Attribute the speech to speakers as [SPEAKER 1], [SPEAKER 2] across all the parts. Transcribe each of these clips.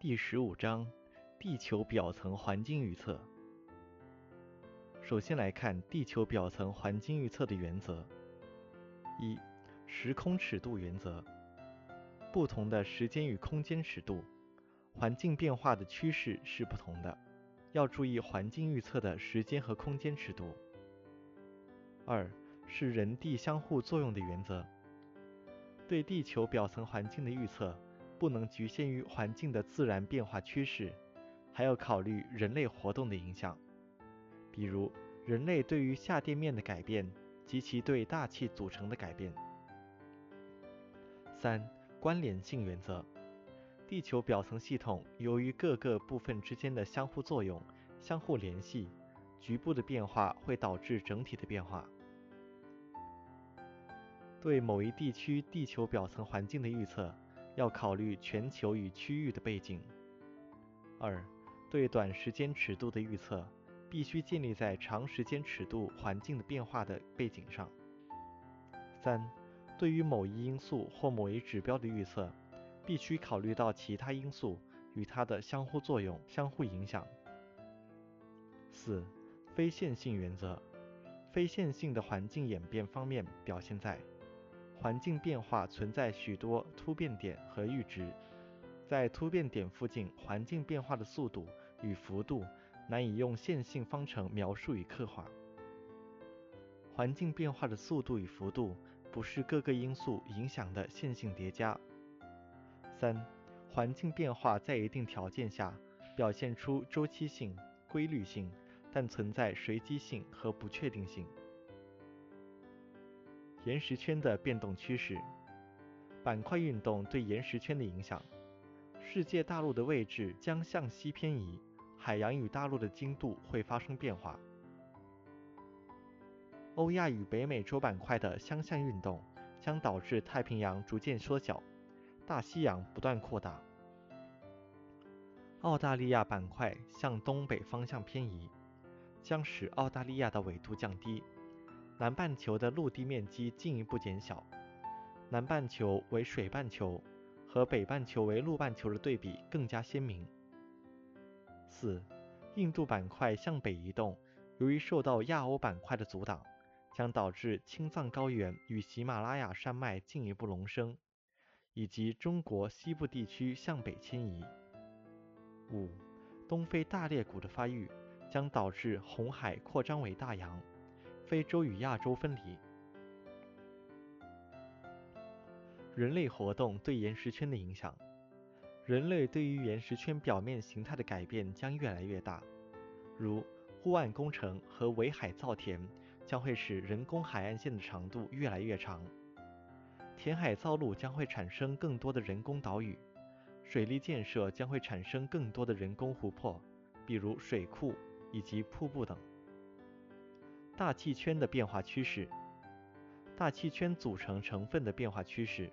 [SPEAKER 1] 第十五章：地球表层环境预测。首先来看地球表层环境预测的原则。一、时空尺度原则。不同的时间与空间尺度，环境变化的趋势是不同的，要注意环境预测的时间和空间尺度。二是人地相互作用的原则。对地球表层环境的预测。不能局限于环境的自然变化趋势，还要考虑人类活动的影响，比如人类对于下垫面的改变及其对大气组成的改变。三、关联性原则：地球表层系统由于各个部分之间的相互作用、相互联系，局部的变化会导致整体的变化。对某一地区地球表层环境的预测。要考虑全球与区域的背景。二，对短时间尺度的预测必须建立在长时间尺度环境的变化的背景上。三，对于某一因素或某一指标的预测，必须考虑到其他因素与它的相互作用、相互影响。四，非线性原则。非线性的环境演变方面表现在。环境变化存在许多突变点和阈值，在突变点附近，环境变化的速度与幅度难以用线性方程描述与刻画。环境变化的速度与幅度不是各个因素影响的线性叠加。三、环境变化在一定条件下表现出周期性、规律性，但存在随机性和不确定性。岩石圈的变动趋势，板块运动对岩石圈的影响。世界大陆的位置将向西偏移，海洋与大陆的经度会发生变化。欧亚与北美洲板块的相向运动将导致太平洋逐渐缩小，大西洋不断扩大。澳大利亚板块向东北方向偏移，将使澳大利亚的纬度降低。南半球的陆地面积进一步减小，南半球为水半球，和北半球为陆半球的对比更加鲜明。四，印度板块向北移动，由于受到亚欧板块的阻挡，将导致青藏高原与喜马拉雅山脉进一步隆升，以及中国西部地区向北迁移。五，东非大裂谷的发育将导致红海扩张为大洋。非洲与亚洲分离。人类活动对岩石圈的影响。人类对于岩石圈表面形态的改变将越来越大，如护岸工程和围海造田将会使人工海岸线的长度越来越长，填海造陆将会产生更多的人工岛屿，水利建设将会产生更多的人工湖泊，比如水库以及瀑布等。大气圈的变化趋势，大气圈组成成分的变化趋势，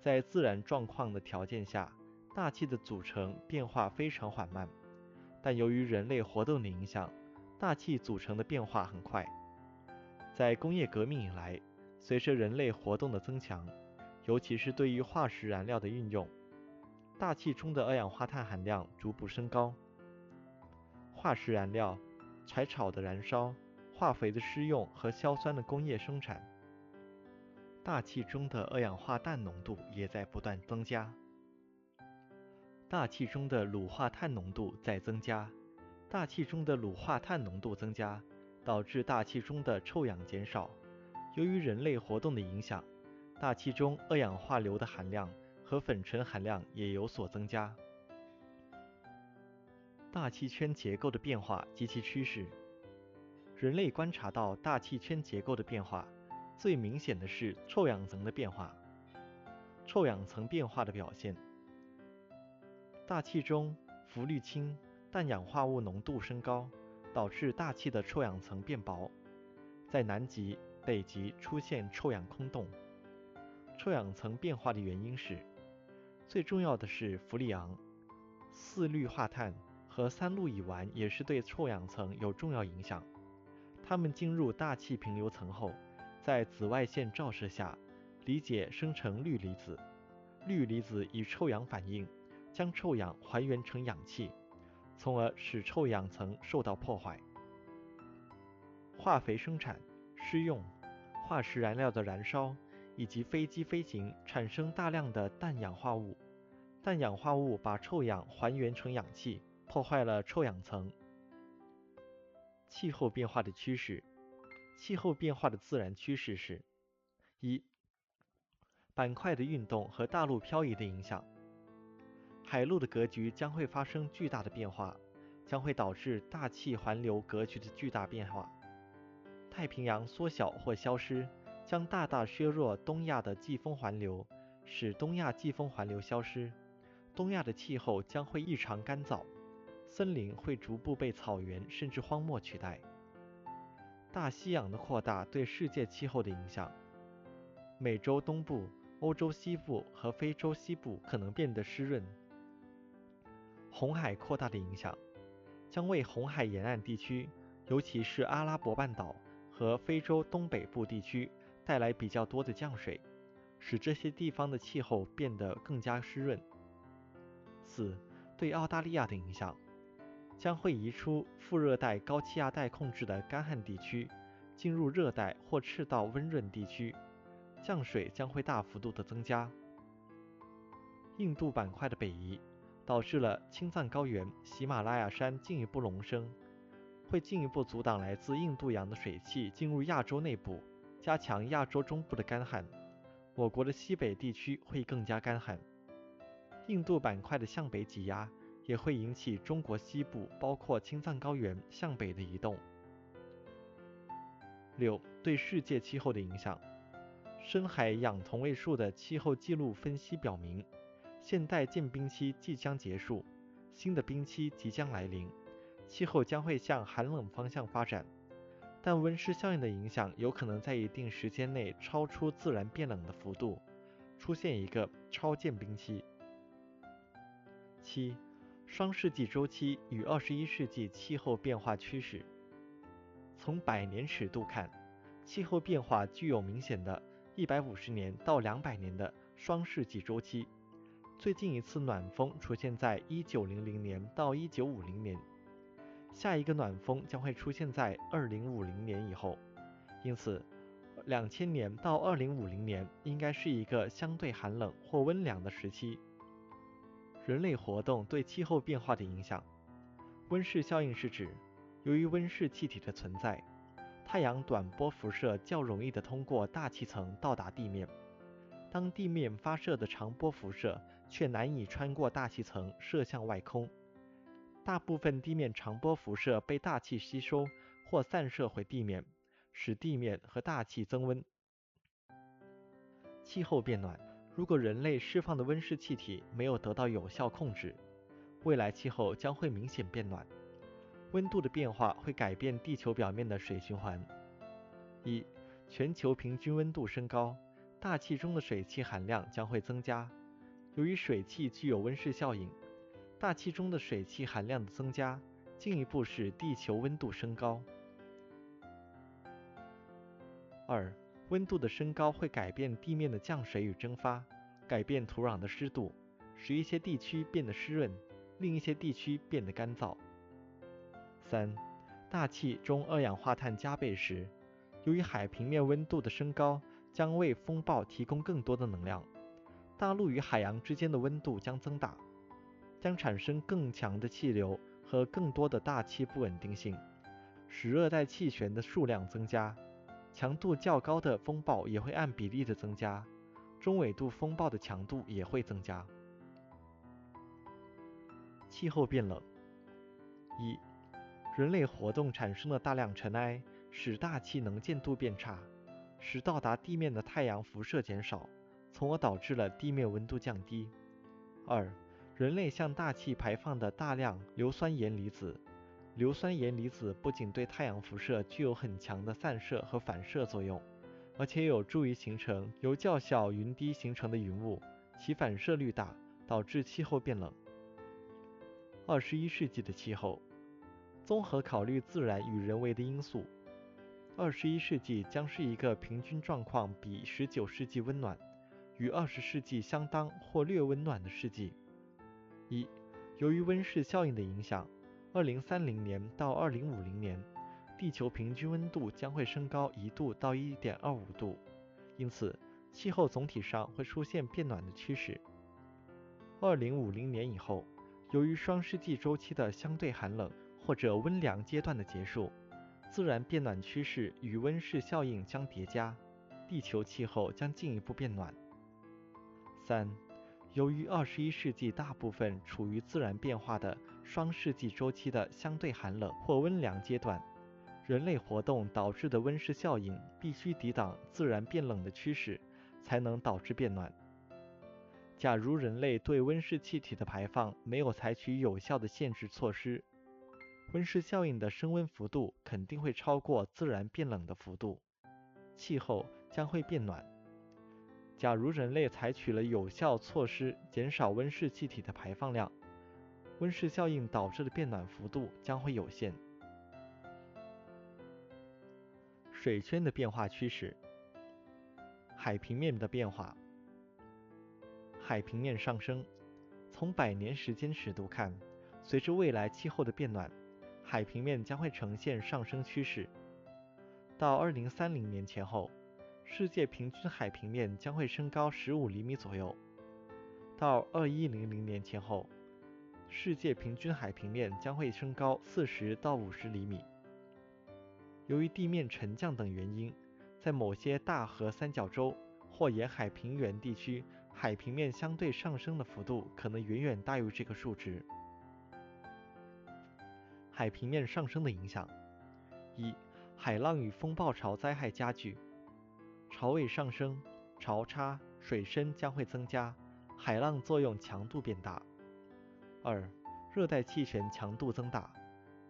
[SPEAKER 1] 在自然状况的条件下，大气的组成变化非常缓慢，但由于人类活动的影响，大气组成的变化很快。在工业革命以来，随着人类活动的增强，尤其是对于化石燃料的运用，大气中的二氧化碳含量逐步升高。化石燃料、柴草的燃烧。化肥的施用和硝酸的工业生产，大气中的二氧化氮浓度也在不断增加。大气中的卤化碳浓度在增加，大气中的卤化碳浓度增加，导致大气中的臭氧减少。由于人类活动的影响，大气中二氧化硫的含量和粉尘含量也有所增加。大气圈结构的变化及其趋势。人类观察到大气圈结构的变化，最明显的是臭氧层的变化。臭氧层变化的表现：大气中氟氯氢氮氧化物浓度升高，导致大气的臭氧层变薄，在南极、北极出现臭氧空洞。臭氧层变化的原因是：最重要的是氟利昂、四氯化碳和三氯乙烷也是对臭氧层有重要影响。它们进入大气平流层后，在紫外线照射下，理解生成氯离子。氯离子与臭氧反应，将臭氧还原成氧气，从而使臭氧层受到破坏。化肥生产、施用、化石燃料的燃烧以及飞机飞行产生大量的氮氧化物，氮氧化物把臭氧还原成氧气，破坏了臭氧层。气候变化的趋势，气候变化的自然趋势是：一、板块的运动和大陆漂移的影响，海陆的格局将会发生巨大的变化，将会导致大气环流格局的巨大变化。太平洋缩小或消失，将大大削弱东亚的季风环流，使东亚季风环流消失，东亚的气候将会异常干燥，森林会逐步被草原甚至荒漠取代。大西洋的扩大对世界气候的影响，美洲东部、欧洲西部和非洲西部可能变得湿润。红海扩大的影响，将为红海沿岸地区，尤其是阿拉伯半岛。和非洲东北部地区带来比较多的降水，使这些地方的气候变得更加湿润。四、对澳大利亚的影响，将会移出副热带高气压带控制的干旱地区，进入热带或赤道温润地区，降水将会大幅度的增加。印度板块的北移，导致了青藏高原、喜马拉雅山进一步隆升。会进一步阻挡来自印度洋的水汽进入亚洲内部，加强亚洲中部的干旱。我国的西北地区会更加干旱。印度板块的向北挤压也会引起中国西部，包括青藏高原向北的移动。六、对世界气候的影响。深海氧同位素的气候记录分析表明，现代渐冰期即将结束，新的冰期即将来临。气候将会向寒冷方向发展，但温室效应的影响有可能在一定时间内超出自然变冷的幅度，出现一个超渐冰期。七、双世纪周期与二十一世纪气候变化趋势。从百年尺度看，气候变化具有明显的150年到200年的双世纪周期。最近一次暖风出现在1900年到1950年。下一个暖风将会出现在二零五零年以后，因此，两千年到二零五零年应该是一个相对寒冷或温凉的时期。人类活动对气候变化的影响，温室效应是指，由于温室气体的存在，太阳短波辐射较容易的通过大气层到达地面，当地面发射的长波辐射却难以穿过大气层射向外空。大部分地面长波辐射被大气吸收或散射回地面，使地面和大气增温。气候变暖，如果人类释放的温室气体没有得到有效控制，未来气候将会明显变暖。温度的变化会改变地球表面的水循环。一、全球平均温度升高，大气中的水汽含量将会增加。由于水汽具有温室效应。大气中的水汽含量的增加，进一步使地球温度升高。二、温度的升高会改变地面的降水与蒸发，改变土壤的湿度，使一些地区变得湿润，另一些地区变得干燥。三、大气中二氧化碳加倍时，由于海平面温度的升高，将为风暴提供更多的能量，大陆与海洋之间的温度将增大。将产生更强的气流和更多的大气不稳定性，使热带气旋的数量增加，强度较高的风暴也会按比例的增加，中纬度风暴的强度也会增加。气候变冷，一，人类活动产生的大量尘埃，使大气能见度变差，使到达地面的太阳辐射减少，从而导致了地面温度降低。二。人类向大气排放的大量硫酸盐离子，硫酸盐离子不仅对太阳辐射具有很强的散射和反射作用，而且有助于形成由较小云滴形成的云雾，其反射率大，导致气候变冷。二十一世纪的气候，综合考虑自然与人为的因素，二十一世纪将是一个平均状况比十九世纪温暖，与二十世纪相当或略温暖的世纪。一、由于温室效应的影响，2030年到2050年，地球平均温度将会升高一度到1.25度，因此气候总体上会出现变暖的趋势。2050年以后，由于双世纪周期的相对寒冷或者温凉阶段的结束，自然变暖趋势与温室效应将叠加，地球气候将进一步变暖。三、由于二十一世纪大部分处于自然变化的双世纪周期的相对寒冷或温凉阶段，人类活动导致的温室效应必须抵挡自然变冷的趋势，才能导致变暖。假如人类对温室气体的排放没有采取有效的限制措施，温室效应的升温幅度肯定会超过自然变冷的幅度，气候将会变暖。假如人类采取了有效措施，减少温室气体的排放量，温室效应导致的变暖幅度将会有限。水圈的变化趋势，海平面的变化，海平面上升。从百年时间尺度看，随着未来气候的变暖，海平面将会呈现上升趋势。到二零三零年前后。世界平均海平面将会升高十五厘米左右，到二一零零年前后，世界平均海平面将会升高四十到五十厘米。由于地面沉降等原因，在某些大河三角洲或沿海平原地区，海平面相对上升的幅度可能远远大于这个数值。海平面上升的影响：一、海浪与风暴潮灾害加剧。潮位上升，潮差、水深将会增加，海浪作用强度变大。二、热带气旋强度增大，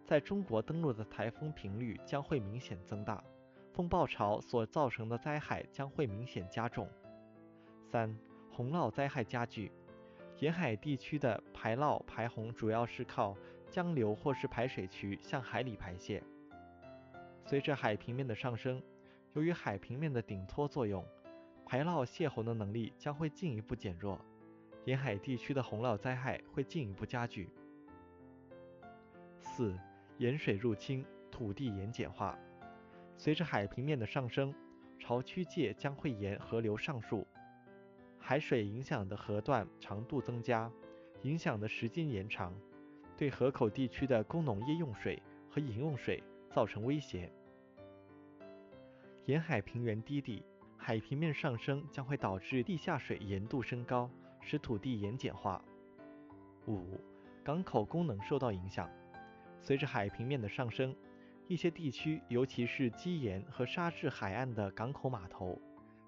[SPEAKER 1] 在中国登陆的台风频率将会明显增大，风暴潮所造成的灾害将会明显加重。三、洪涝灾害加剧，沿海地区的排涝排洪主要是靠江流或是排水渠向海里排泄。随着海平面的上升。由于海平面的顶托作用，排涝泄洪的能力将会进一步减弱，沿海地区的洪涝灾害会进一步加剧。四、盐水入侵，土地盐碱化。随着海平面的上升，潮区界将会沿河流上溯，海水影响的河段长度增加，影响的时间延长，对河口地区的工农业用水和饮用水造成威胁。沿海平原低地，海平面上升将会导致地下水盐度升高，使土地盐碱化。五、港口功能受到影响。随着海平面的上升，一些地区，尤其是基岩和沙质海岸的港口码头，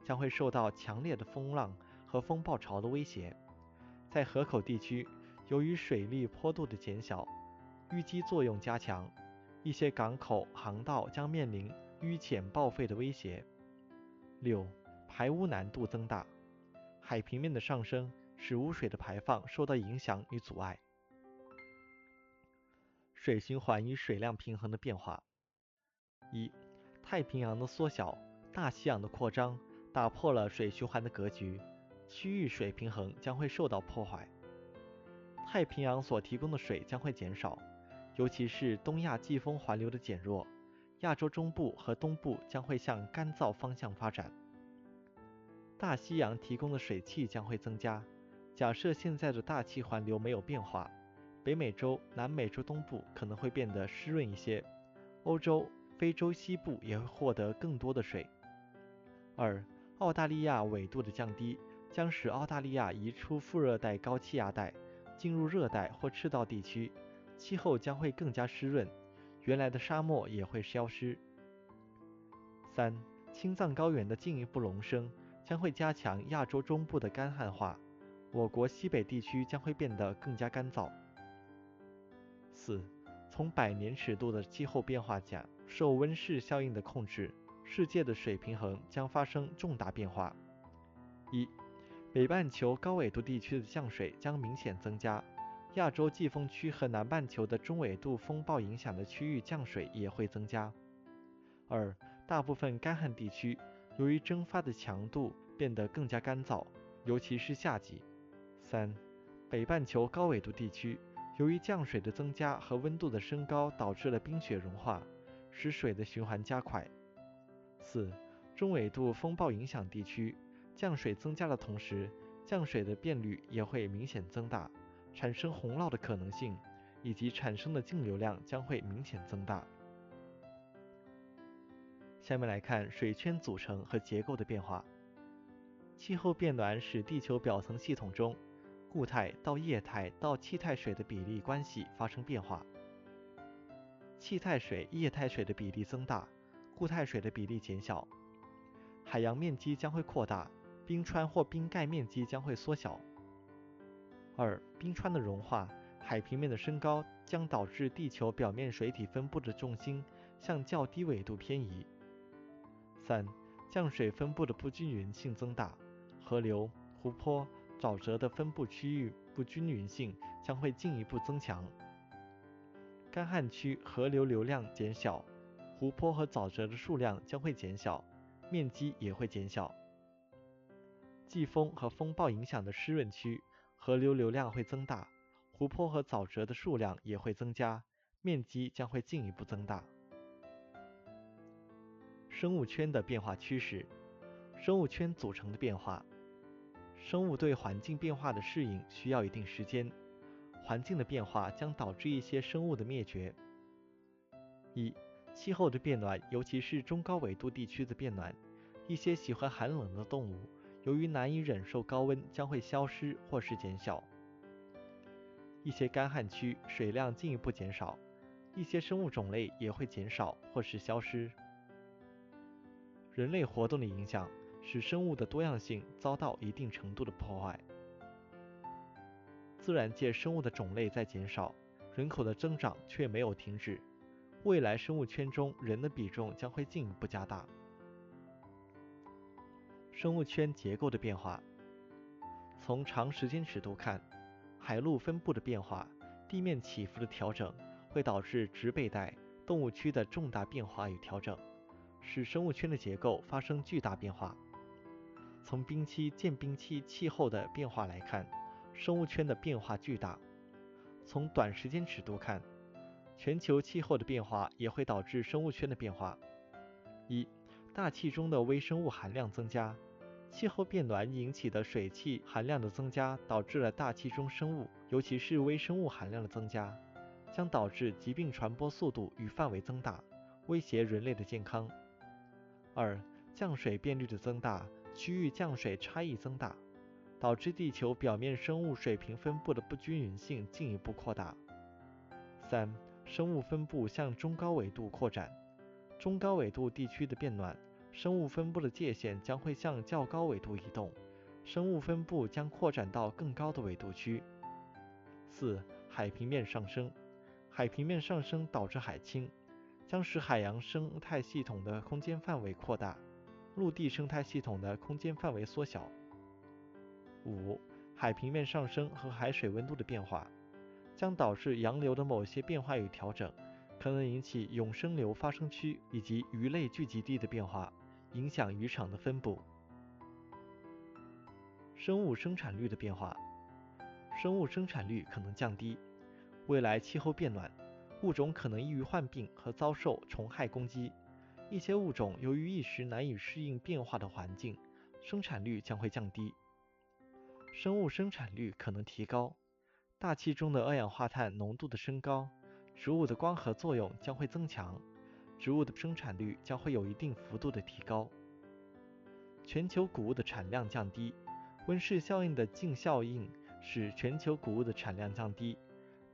[SPEAKER 1] 将会受到强烈的风浪和风暴潮的威胁。在河口地区，由于水力坡度的减小，淤积作用加强，一些港口航道将面临。淤浅报废的威胁。六、排污难度增大，海平面的上升使污水的排放受到影响与阻碍。水循环与水量平衡的变化。一、太平洋的缩小，大西洋的扩张，打破了水循环的格局，区域水平衡将会受到破坏。太平洋所提供的水将会减少，尤其是东亚季风环流的减弱。亚洲中部和东部将会向干燥方向发展，大西洋提供的水汽将会增加。假设现在的大气环流没有变化，北美洲、南美洲东部可能会变得湿润一些，欧洲、非洲西部也会获得更多的水。二、澳大利亚纬度的降低将使澳大利亚移出副热带高气压带，进入热带或赤道地区，气候将会更加湿润。原来的沙漠也会消失。三、青藏高原的进一步隆升将会加强亚洲中部的干旱化，我国西北地区将会变得更加干燥。四、从百年尺度的气候变化讲，受温室效应的控制，世界的水平衡将发生重大变化。一、北半球高纬度地区的降水将明显增加。亚洲季风区和南半球的中纬度风暴影响的区域降水也会增加。二、大部分干旱地区由于蒸发的强度变得更加干燥，尤其是夏季。三、北半球高纬度地区，由于降水的增加和温度的升高，导致了冰雪融化，使水的循环加快。四、中纬度风暴影响地区，降水增加的同时，降水的变率也会明显增大，产生洪涝的可能性以及产生的径流量将会明显增大。下面来看水圈组成和结构的变化。气候变暖使地球表层系统中固态到液态到气态水的比例关系发生变化，气态水、液态水的比例增大，固态水的比例减小，海洋面积将会扩大，冰川或冰盖面积将会缩小。二、冰川的融化，海平面的升高将导致地球表面水体分布的重心向较低纬度偏移。三、降水分布的不均匀性增大。河流、湖泊、沼泽的分布区域不均匀性将会进一步增强。干旱区河流流量减小，湖泊和沼泽的数量将会减小，面积也会减小。季风和风暴影响的湿润区，河流流量会增大，湖泊和沼泽的数量也会增加，面积将会进一步增大。生物圈的变化趋势，生物圈组成的变化。生物对环境变化的适应需要一定时间，环境的变化将导致一些生物的灭绝。一、气候的变暖，尤其是中高纬度地区的变暖，一些喜欢寒冷的动物，由于难以忍受高温，将会消失或是减小。一些干旱区水量进一步减少，一些生物种类也会减少或是消失。人类活动的影响。使生物的多样性遭到一定程度的破坏。自然界生物的种类在减少，人口的增长却没有停止。未来生物圈中人的比重将会进一步加大。生物圈结构的变化，从长时间尺度看，海陆分布的变化、地面起伏的调整，会导致植被带、动物区的重大变化与调整，使生物圈的结构发生巨大变化。从冰期、间冰期气候的变化来看，生物圈的变化巨大。从短时间尺度看，全球气候的变化也会导致生物圈的变化。一、大气中的微生物含量增加，气候变暖引起的水汽含量的增加，导致了大气中生物，尤其是微生物含量的增加，将导致疾病传播速度与范围增大，威胁人类的健康。二、降水变率的增大。区域降水差异增大，导致地球表面生物水平分布的不均匀性进一步扩大。三、生物分布向中高纬度扩展，中高纬度地区的变暖，生物分布的界限将会向较高纬度移动，生物分布将扩展到更高的纬度区。四、海平面上升，海平面上升导致海清，将使海洋生态系统的空间范围扩大。陆地生态系统的空间范围缩小。五、海平面上升和海水温度的变化，将导致洋流的某些变化与调整，可能引起永生流发生区以及鱼类聚集地的变化，影响渔场的分布。生物生产率的变化，生物生产率可能降低。未来气候变暖，物种可能易于患病和遭受虫害攻击。一些物种由于一时难以适应变化的环境，生产率将会降低。生物生产率可能提高。大气中的二氧化碳浓度的升高，植物的光合作用将会增强，植物的生产率将会有一定幅度的提高。全球谷物的产量降低。温室效应的净效应使全球谷物的产量降低，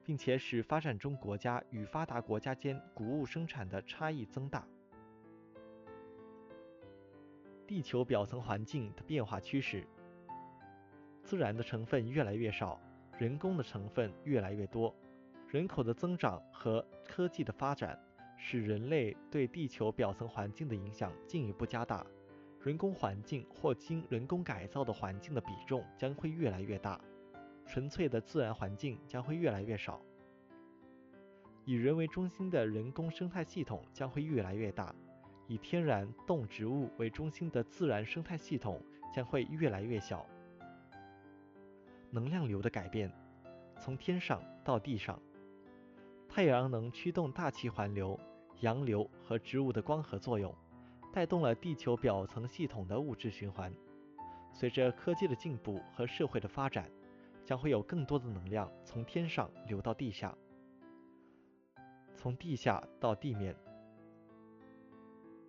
[SPEAKER 1] 并且使发展中国家与发达国家间谷物生产的差异增大。地球表层环境的变化趋势：自然的成分越来越少，人工的成分越来越多。人口的增长和科技的发展，使人类对地球表层环境的影响进一步加大。人工环境或经人工改造的环境的比重将会越来越大，纯粹的自然环境将会越来越少。以人为中心的人工生态系统将会越来越大。以天然动植物为中心的自然生态系统将会越来越小。能量流的改变，从天上到地上。太阳能驱动大气环流、洋流和植物的光合作用，带动了地球表层系统的物质循环。随着科技的进步和社会的发展，将会有更多的能量从天上流到地下，从地下到地面。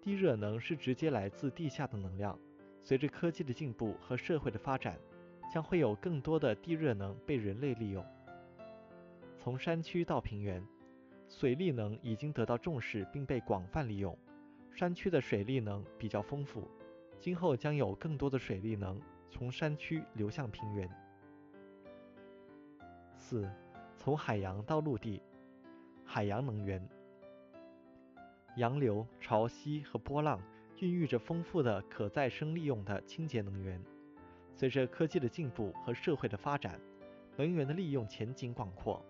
[SPEAKER 1] 地热能是直接来自地下的能量。随着科技的进步和社会的发展，将会有更多的地热能被人类利用。从山区到平原，水力能已经得到重视并被广泛利用。山区的水力能比较丰富，今后将有更多的水力能从山区流向平原。四，从海洋到陆地，海洋能源。洋流、潮汐和波浪孕育着丰富的可再生利用的清洁能源。随着科技的进步和社会的发展，能源的利用前景广阔。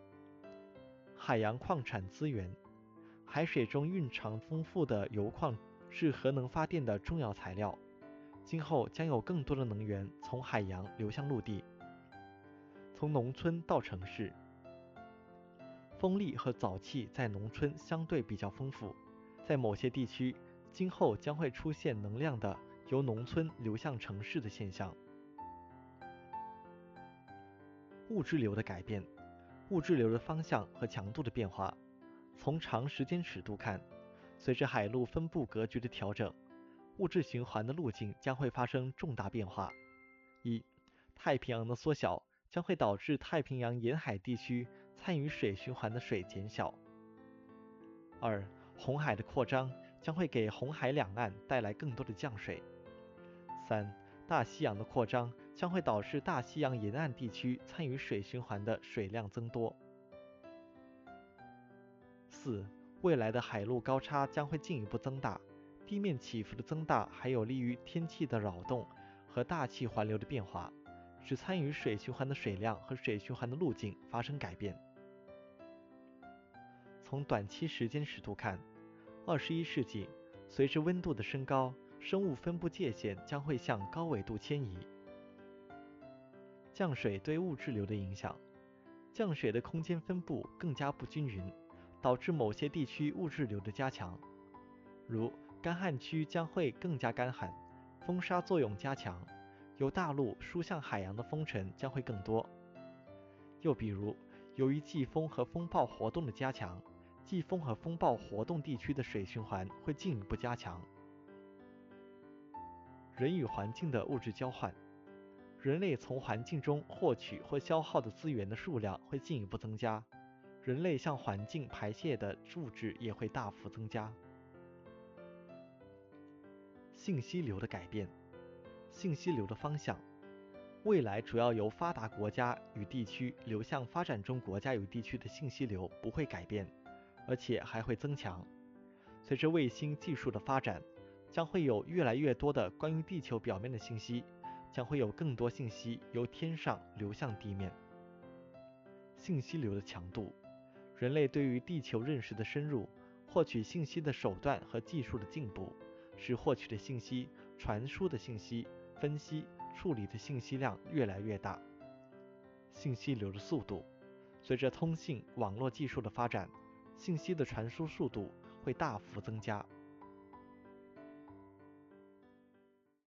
[SPEAKER 1] 海洋矿产资源，海水中蕴藏丰富的油矿是核能发电的重要材料。今后将有更多的能源从海洋流向陆地。从农村到城市，风力和沼气在农村相对比较丰富。在某些地区，今后将会出现能量的由农村流向城市的现象。物质流的改变，物质流的方向和强度的变化。从长时间尺度看，随着海陆分布格局的调整，物质循环的路径将会发生重大变化。一、太平洋的缩小将会导致太平洋沿海地区参与水循环的水减小。二、红海的扩张将会给红海两岸带来更多的降水。三、大西洋的扩张将会导致大西洋沿岸地区参与水循环的水量增多。四、未来的海陆高差将会进一步增大，地面起伏的增大还有利于天气的扰动和大气环流的变化，使参与水循环的水量和水循环的路径发生改变。从短期时间尺度看，二十一世纪随着温度的升高，生物分布界限将会向高纬度迁移。降水对物质流的影响，降水的空间分布更加不均匀，导致某些地区物质流的加强，如干旱区将会更加干旱，风沙作用加强，由大陆输向海洋的风尘将会更多。又比如，由于季风和风暴活动的加强。季风和风暴活动地区的水循环会进一步加强。人与环境的物质交换，人类从环境中获取或消耗的资源的数量会进一步增加，人类向环境排泄的物质也会大幅增加。信息流的改变，信息流的方向，未来主要由发达国家与地区流向发展中国家与地区的信息流不会改变。而且还会增强。随着卫星技术的发展，将会有越来越多的关于地球表面的信息，将会有更多信息由天上流向地面。信息流的强度，人类对于地球认识的深入，获取信息的手段和技术的进步，使获取的信息、传输的信息、分析、处理的信息量越来越大。信息流的速度，随着通信网络技术的发展。信息的传输速度会大幅增加。